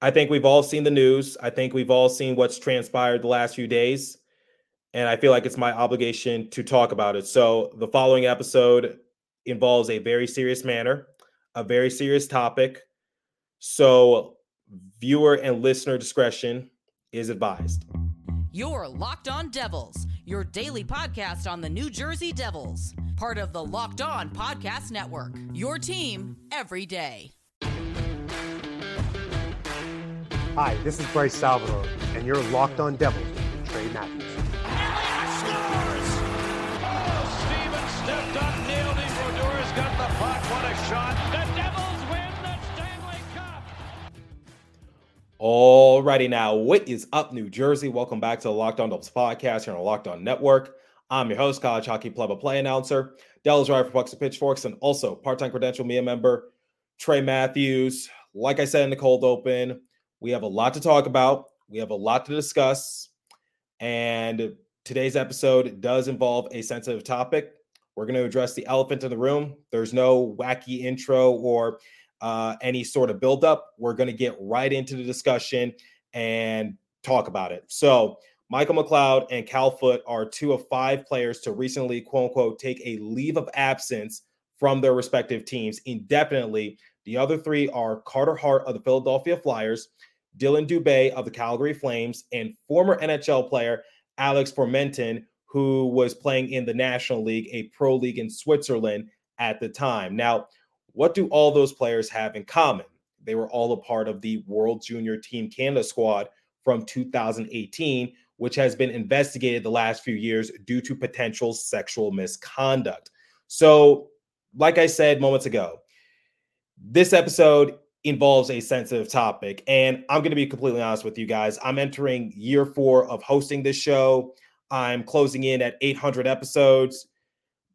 I think we've all seen the news. I think we've all seen what's transpired the last few days. And I feel like it's my obligation to talk about it. So, the following episode involves a very serious manner, a very serious topic. So, viewer and listener discretion is advised. You're Locked On Devils, your daily podcast on the New Jersey Devils, part of the Locked On Podcast Network. Your team every day. Hi, this is Bryce Salvador, and you're Locked On Devils with Trey Matthews. a. Alrighty now, what is up, New Jersey? Welcome back to the Locked On Devils podcast here on the Locked On Network. I'm your host, college hockey play-by-play announcer, Devils writer for Pucks and Pitchforks, and also part-time credential media member Trey Matthews. Like I said in the cold open, we have a lot to talk about. We have a lot to discuss. And today's episode does involve a sensitive topic. We're going to address the elephant in the room. There's no wacky intro or uh, any sort of buildup. We're going to get right into the discussion and talk about it. So, Michael McLeod and Cal Foote are two of five players to recently, quote unquote, take a leave of absence from their respective teams indefinitely. The other three are Carter Hart of the Philadelphia Flyers, Dylan Dubé of the Calgary Flames, and former NHL player Alex Formenton, who was playing in the National League, a pro league in Switzerland at the time. Now, what do all those players have in common? They were all a part of the World Junior Team Canada squad from 2018, which has been investigated the last few years due to potential sexual misconduct. So, like I said moments ago, this episode involves a sensitive topic. And I'm going to be completely honest with you guys. I'm entering year four of hosting this show. I'm closing in at 800 episodes.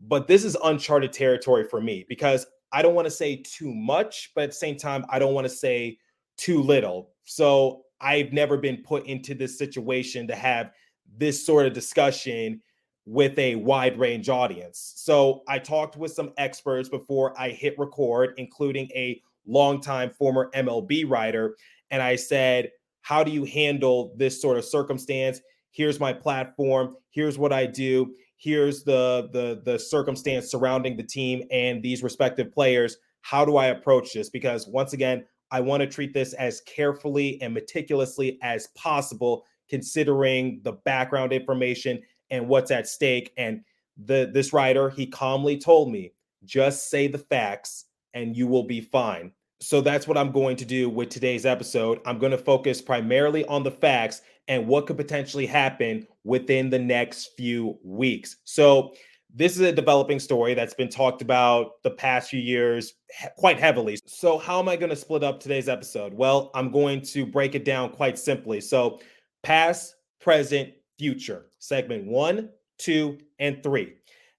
But this is uncharted territory for me because I don't want to say too much, but at the same time, I don't want to say too little. So I've never been put into this situation to have this sort of discussion with a wide range audience. So I talked with some experts before I hit record, including a longtime former MLB writer. And I said, How do you handle this sort of circumstance? Here's my platform. Here's what I do. Here's the, the, the circumstance surrounding the team and these respective players. How do I approach this? Because once again, I want to treat this as carefully and meticulously as possible, considering the background information and what's at stake. And the this writer, he calmly told me, just say the facts and you will be fine. So that's what I'm going to do with today's episode. I'm going to focus primarily on the facts and what could potentially happen within the next few weeks. So, this is a developing story that's been talked about the past few years quite heavily. So, how am I going to split up today's episode? Well, I'm going to break it down quite simply. So, past, present, future, segment one, two, and three.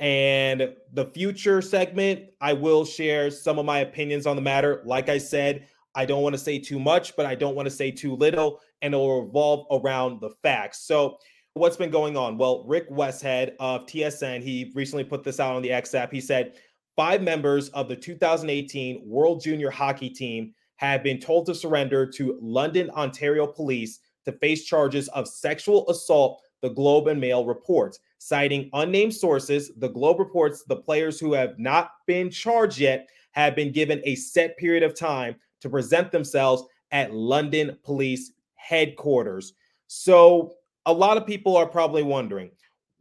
And the future segment, I will share some of my opinions on the matter. Like I said, I don't want to say too much, but I don't want to say too little, and it will revolve around the facts. So, what's been going on? Well, Rick Westhead of TSN, he recently put this out on the X app. He said five members of the 2018 World Junior Hockey Team have been told to surrender to London, Ontario police to face charges of sexual assault, the Globe and Mail reports. Citing unnamed sources, the Globe reports the players who have not been charged yet have been given a set period of time to present themselves at London police headquarters. So, a lot of people are probably wondering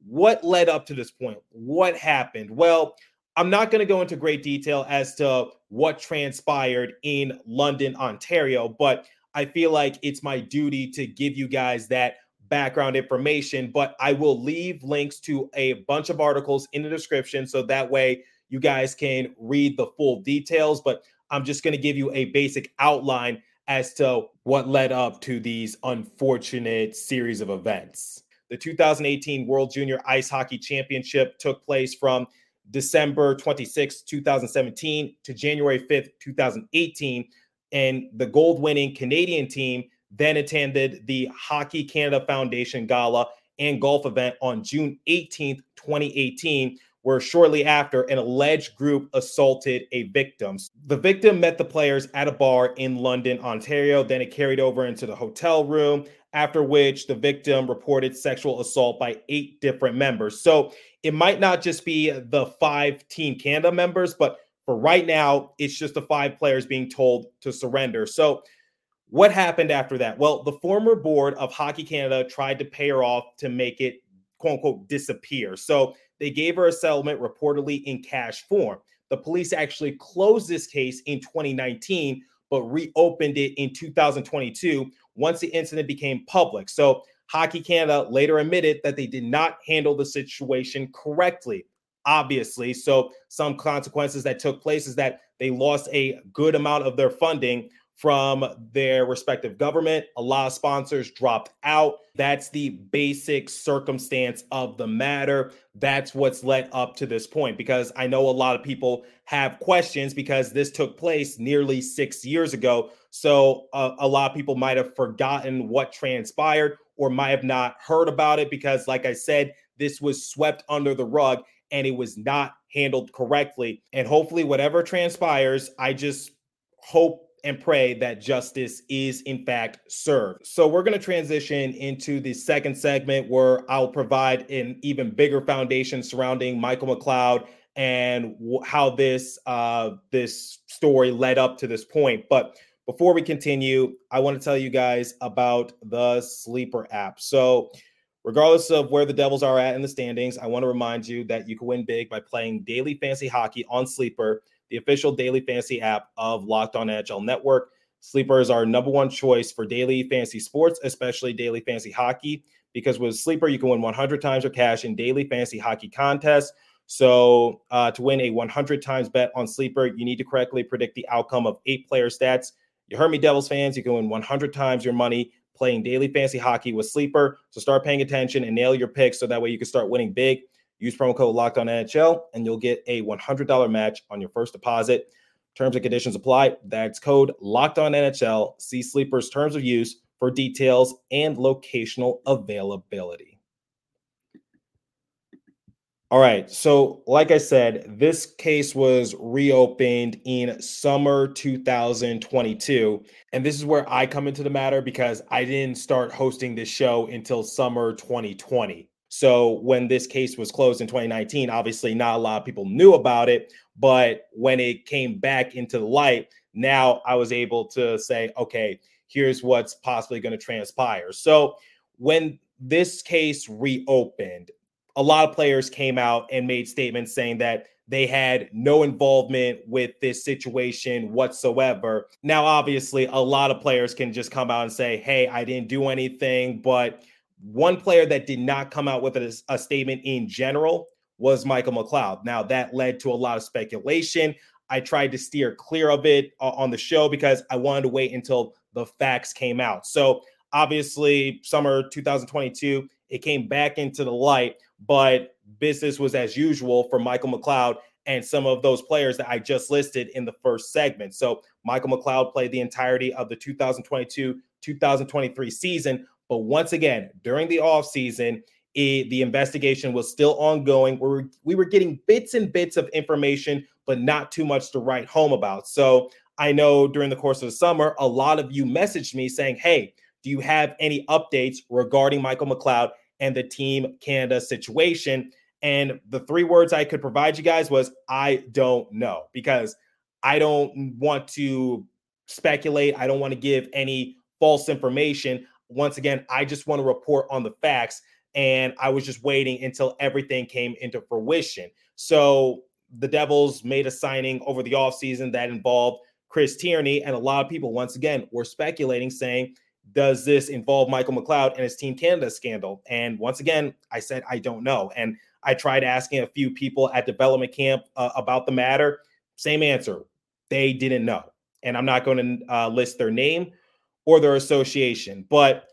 what led up to this point? What happened? Well, I'm not going to go into great detail as to what transpired in London, Ontario, but I feel like it's my duty to give you guys that background information, but I will leave links to a bunch of articles in the description so that way you guys can read the full details. But I'm just going to give you a basic outline as to what led up to these unfortunate series of events. The 2018 World Junior Ice Hockey Championship took place from December 26, 2017 to January 5th, 2018. And the gold winning Canadian team then attended the Hockey Canada Foundation Gala and golf event on June 18th, 2018, where shortly after an alleged group assaulted a victim. The victim met the players at a bar in London, Ontario. Then it carried over into the hotel room, after which the victim reported sexual assault by eight different members. So it might not just be the five Team Canada members, but for right now, it's just the five players being told to surrender. So what happened after that? Well, the former board of Hockey Canada tried to pay her off to make it quote unquote disappear. So they gave her a settlement reportedly in cash form. The police actually closed this case in 2019, but reopened it in 2022 once the incident became public. So Hockey Canada later admitted that they did not handle the situation correctly, obviously. So some consequences that took place is that they lost a good amount of their funding from their respective government. A lot of sponsors dropped out. That's the basic circumstance of the matter. That's what's led up to this point because I know a lot of people have questions because this took place nearly six years ago. So uh, a lot of people might have forgotten what transpired or might have not heard about it because, like I said, this was swept under the rug and it was not handled correctly. And hopefully, whatever transpires, I just hope and pray that justice is in fact served. So we're going to transition into the second segment where I'll provide an even bigger foundation surrounding Michael McLeod and how this uh, this story led up to this point. But before we continue, I want to tell you guys about the Sleeper app. So regardless of where the Devils are at in the standings, I want to remind you that you can win big by playing daily fantasy hockey on Sleeper the official daily fantasy app of Locked On NHL Network. Sleeper is our number one choice for daily fantasy sports, especially daily fantasy hockey, because with Sleeper, you can win 100 times your cash in daily fantasy hockey contests. So, uh, to win a 100 times bet on Sleeper, you need to correctly predict the outcome of eight player stats. You heard me, Devils fans. You can win 100 times your money playing daily fantasy hockey with Sleeper. So, start paying attention and nail your picks so that way you can start winning big. Use promo code Locked On NHL, and you'll get a $100 match on your first deposit. Terms and conditions apply. That's code Locked On NHL. See Sleeper's terms of use for details and locational availability. All right. So, like I said, this case was reopened in summer 2022. And this is where I come into the matter because I didn't start hosting this show until summer 2020. So when this case was closed in 2019, obviously not a lot of people knew about it. But when it came back into the light, now I was able to say, okay, here's what's possibly going to transpire. So when this case reopened, a lot of players came out and made statements saying that they had no involvement with this situation whatsoever. Now, obviously, a lot of players can just come out and say, hey, I didn't do anything, but one player that did not come out with a, a statement in general was Michael McLeod. Now, that led to a lot of speculation. I tried to steer clear of it uh, on the show because I wanted to wait until the facts came out. So, obviously, summer 2022, it came back into the light, but business was as usual for Michael McLeod and some of those players that I just listed in the first segment. So, Michael McLeod played the entirety of the 2022 2023 season, but once again, during the offseason, the investigation was still ongoing. We were, we were getting bits and bits of information, but not too much to write home about. So I know during the course of the summer, a lot of you messaged me saying, Hey, do you have any updates regarding Michael McLeod and the Team Canada situation? And the three words I could provide you guys was, I don't know, because I don't want to speculate. I don't want to give any false information once again, I just want to report on the facts. And I was just waiting until everything came into fruition. So the Devils made a signing over the offseason that involved Chris Tierney. And a lot of people, once again, were speculating, saying, does this involve Michael McLeod and his Team Canada scandal? And once again, I said, I don't know. And I tried asking a few people at development camp uh, about the matter. Same answer. They didn't know. And I'm not going to uh, list their name or their association. But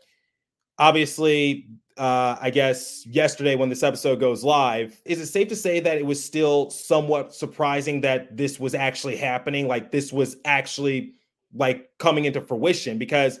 obviously, uh, I guess yesterday when this episode goes live, is it safe to say that it was still somewhat surprising that this was actually happening? Like this was actually like coming into fruition because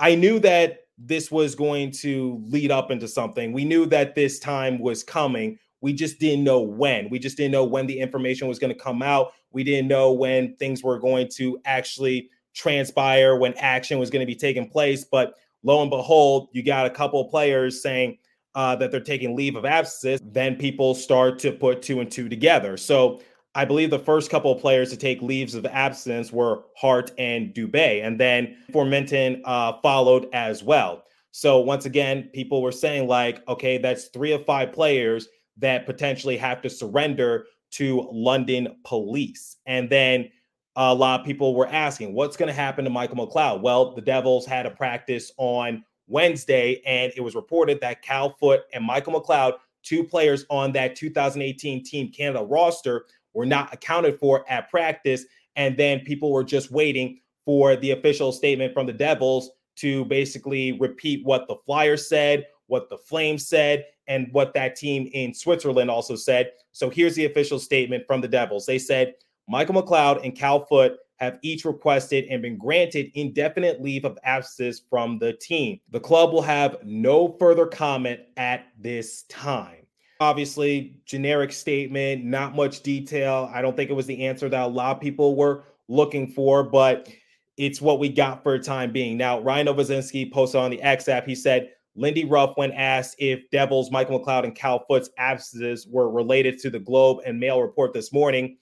I knew that this was going to lead up into something. We knew that this time was coming. We just didn't know when. We just didn't know when the information was going to come out. We didn't know when things were going to actually transpire, when action was going to be taking place. But lo and behold, you got a couple of players saying uh, that they're taking leave of absence. Then people start to put two and two together. So I believe the first couple of players to take leaves of absence were Hart and Dubé, and then Formenton uh, followed as well. So once again, people were saying like, okay, that's three of five players that potentially have to surrender to London police, and then a lot of people were asking, what's going to happen to Michael McLeod? Well, the Devils had a practice on Wednesday, and it was reported that Cal Foote and Michael McLeod, two players on that 2018 Team Canada roster, were not accounted for at practice. And then people were just waiting for the official statement from the Devils to basically repeat what the Flyers said, what the Flames said, and what that team in Switzerland also said. So here's the official statement from the Devils. They said Michael McLeod and Cal Foote have each requested and been granted indefinite leave of absence from the team. The club will have no further comment at this time obviously generic statement, not much detail. I don't think it was the answer that a lot of people were looking for, but it's what we got for a time being. Now, Ryan Novozinsky posted on the X app. He said Lindy Ruff, when asked if Devils, Michael McLeod, and Cal Foote's absences were related to the Globe and Mail report this morning,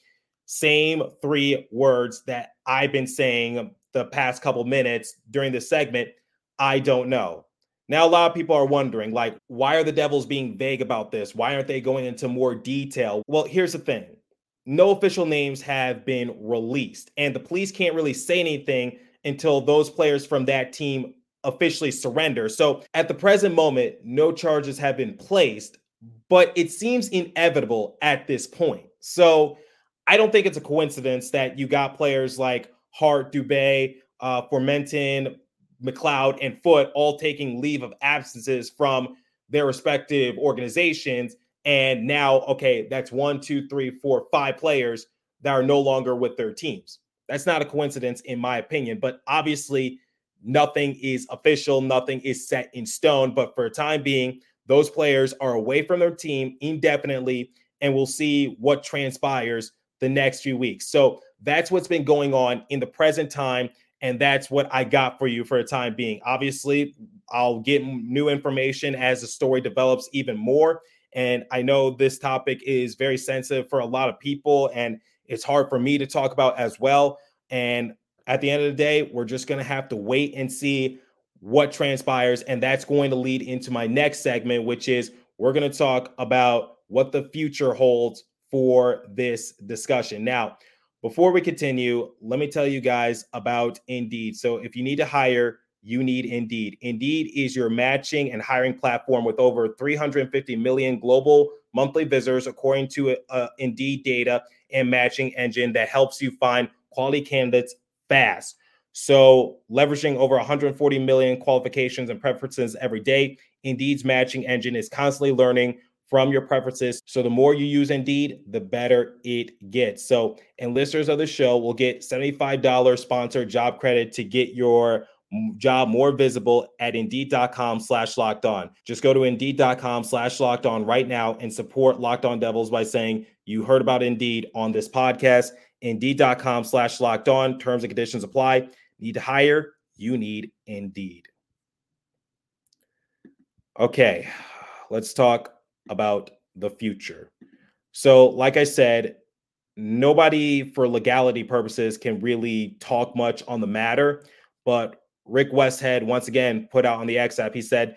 same three words that I've been saying the past couple minutes during this segment. I don't know. Now, a lot of people are wondering, like, why are the Devils being vague about this? Why aren't they going into more detail? Well, here's the thing no official names have been released, and the police can't really say anything until those players from that team officially surrender. So, at the present moment, no charges have been placed, but it seems inevitable at this point. So, I don't think it's a coincidence that you got players like Hart, Dubé, uh, Formenton, McLeod and Foote all taking leave of absences from their respective organizations. And now, okay, that's one, two, three, four, five players that are no longer with their teams. That's not a coincidence, in my opinion. But obviously, nothing is official, nothing is set in stone. But for a time being, those players are away from their team indefinitely, and we'll see what transpires the next few weeks. So that's what's been going on in the present time. And that's what I got for you for a time being. Obviously, I'll get new information as the story develops even more. And I know this topic is very sensitive for a lot of people, and it's hard for me to talk about as well. And at the end of the day, we're just going to have to wait and see what transpires. And that's going to lead into my next segment, which is we're going to talk about what the future holds for this discussion. Now, before we continue, let me tell you guys about Indeed. So, if you need to hire, you need Indeed. Indeed is your matching and hiring platform with over 350 million global monthly visitors, according to uh, Indeed data and matching engine that helps you find quality candidates fast. So, leveraging over 140 million qualifications and preferences every day, Indeed's matching engine is constantly learning from your preferences. So the more you use Indeed, the better it gets. So, and listeners of the show will get $75 sponsored job credit to get your job more visible at indeed.com slash locked on. Just go to indeed.com slash locked on right now and support Locked On Devils by saying you heard about Indeed on this podcast. Indeed.com slash locked on. Terms and conditions apply. Need to hire? You need Indeed. Okay, let's talk about the future. So, like I said, nobody for legality purposes can really talk much on the matter. But Rick Westhead, once again, put out on the X app, he said,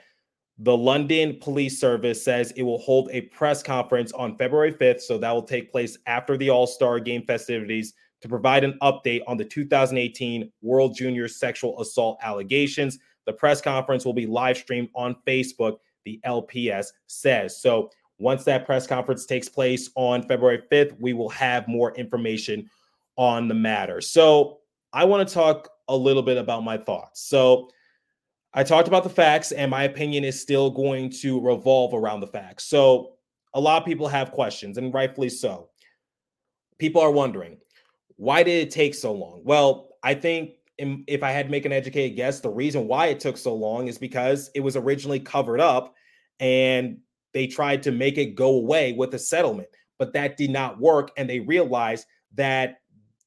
the London Police Service says it will hold a press conference on February 5th. So that will take place after the All Star game festivities to provide an update on the 2018 World Junior Sexual Assault allegations. The press conference will be live streamed on Facebook the LPS says. So once that press conference takes place on February 5th, we will have more information on the matter. So I want to talk a little bit about my thoughts. So I talked about the facts, and my opinion is still going to revolve around the facts. So a lot of people have questions, and rightfully so. People are wondering, why did it take so long? Well, I think if I had to make an educated guess, the reason why it took so long is because it was originally covered up and they tried to make it go away with a settlement, but that did not work. And they realized that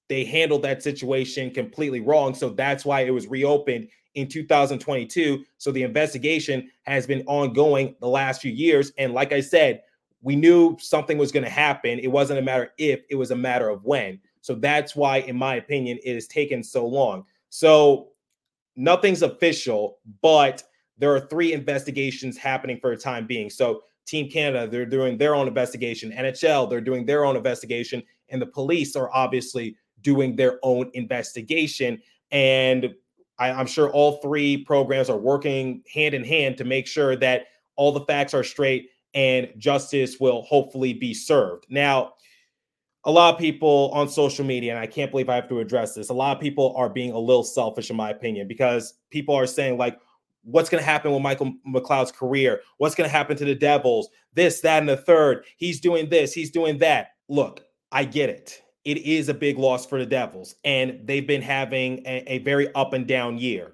they handled that situation completely wrong. So that's why it was reopened in 2022. So the investigation has been ongoing the last few years. And like I said, we knew something was going to happen. It wasn't a matter if, it was a matter of when. So that's why, in my opinion, it has taken so long. So nothing's official, but there are three investigations happening for a time being. So Team Canada, they're doing their own investigation. NHL, they're doing their own investigation. And the police are obviously doing their own investigation. And I, I'm sure all three programs are working hand in hand to make sure that all the facts are straight and justice will hopefully be served. Now, a lot of people on social media, and I can't believe I have to address this, a lot of people are being a little selfish, in my opinion, because people are saying, like, what's going to happen with Michael McLeod's career? What's going to happen to the Devils? This, that, and the third. He's doing this, he's doing that. Look, I get it it is a big loss for the Devils, and they've been having a, a very up and down year.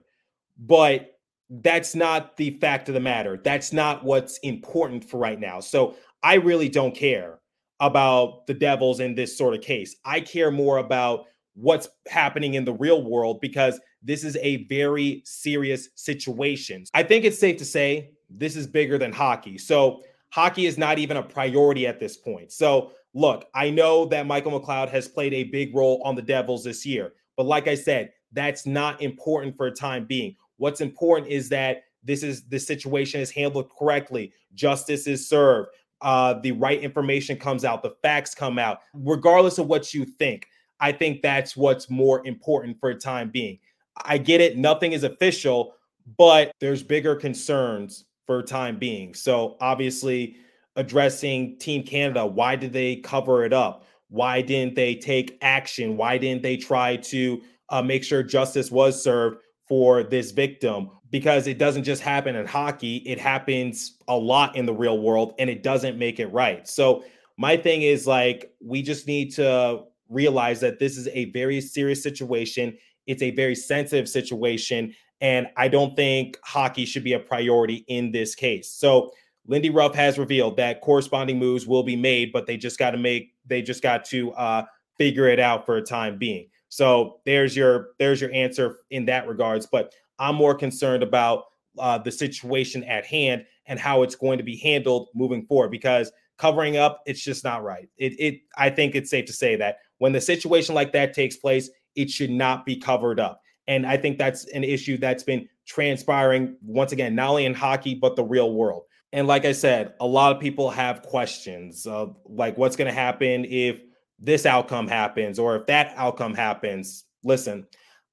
But that's not the fact of the matter. That's not what's important for right now. So I really don't care about the Devils in this sort of case. I care more about what's happening in the real world because this is a very serious situation. I think it's safe to say this is bigger than hockey. So hockey is not even a priority at this point. So look, I know that Michael McLeod has played a big role on the Devils this year, but like I said, that's not important for a time being. What's important is that this is the situation is handled correctly, justice is served, uh, the right information comes out, the facts come out, regardless of what you think. I think that's what's more important for a time being. I get it, nothing is official, but there's bigger concerns for time being. So obviously, addressing Team Canada. Why did they cover it up? Why didn't they take action? Why didn't they try to uh, make sure justice was served for this victim? Because it doesn't just happen in hockey, it happens a lot in the real world and it doesn't make it right. So, my thing is like, we just need to realize that this is a very serious situation. It's a very sensitive situation. And I don't think hockey should be a priority in this case. So, Lindy Ruff has revealed that corresponding moves will be made, but they just got to make they just got to uh, figure it out for a time being. So there's your there's your answer in that regards. But I'm more concerned about uh, the situation at hand and how it's going to be handled moving forward because covering up it's just not right. It it I think it's safe to say that when the situation like that takes place, it should not be covered up. And I think that's an issue that's been transpiring once again, not only in hockey, but the real world. And like I said, a lot of people have questions of like what's going to happen if this outcome happens or if that outcome happens. Listen,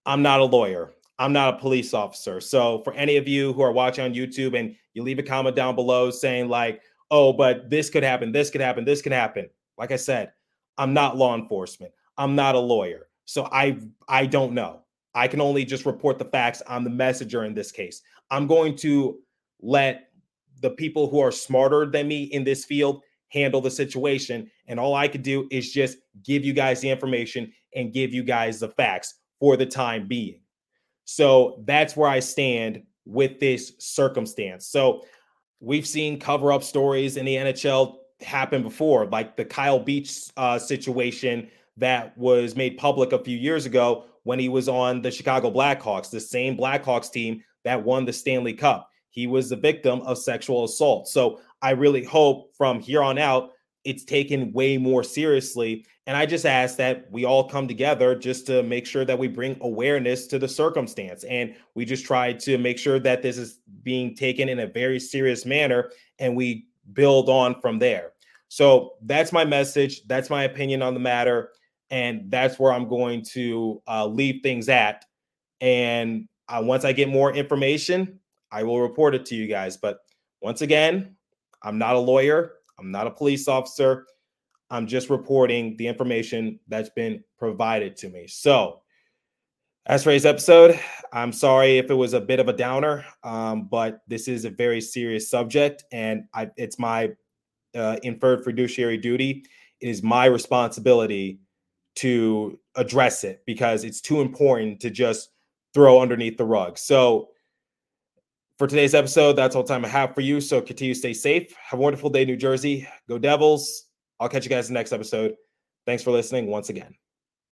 I'm not a lawyer. I'm not a police officer. So for any of you who are watching on YouTube and you leave a comment down below saying like, "Oh, but this could happen, this could happen, this could happen." Like I said, I'm not law enforcement. I'm not a lawyer. So I I don't know. I can only just report the facts. I'm the messenger in this case. I'm going to let the people who are smarter than me in this field handle the situation. And all I could do is just give you guys the information and give you guys the facts for the time being. So that's where I stand with this circumstance. So we've seen cover up stories in the NHL happen before, like the Kyle Beach uh, situation that was made public a few years ago when he was on the Chicago Blackhawks, the same Blackhawks team that won the Stanley Cup he was the victim of sexual assault. So I really hope from here on out, it's taken way more seriously. And I just ask that we all come together just to make sure that we bring awareness to the circumstance. And we just try to make sure that this is being taken in a very serious manner and we build on from there. So that's my message. That's my opinion on the matter. And that's where I'm going to uh, leave things at. And uh, once I get more information, I will report it to you guys. But once again, I'm not a lawyer, I'm not a police officer. I'm just reporting the information that's been provided to me. So, as for today's episode, I'm sorry if it was a bit of a downer, um, but this is a very serious subject, and I, it's my uh, inferred fiduciary duty. It is my responsibility to address it because it's too important to just throw underneath the rug. So, For today's episode, that's all the time I have for you. So continue to stay safe. Have a wonderful day, New Jersey. Go Devils. I'll catch you guys in the next episode. Thanks for listening once again.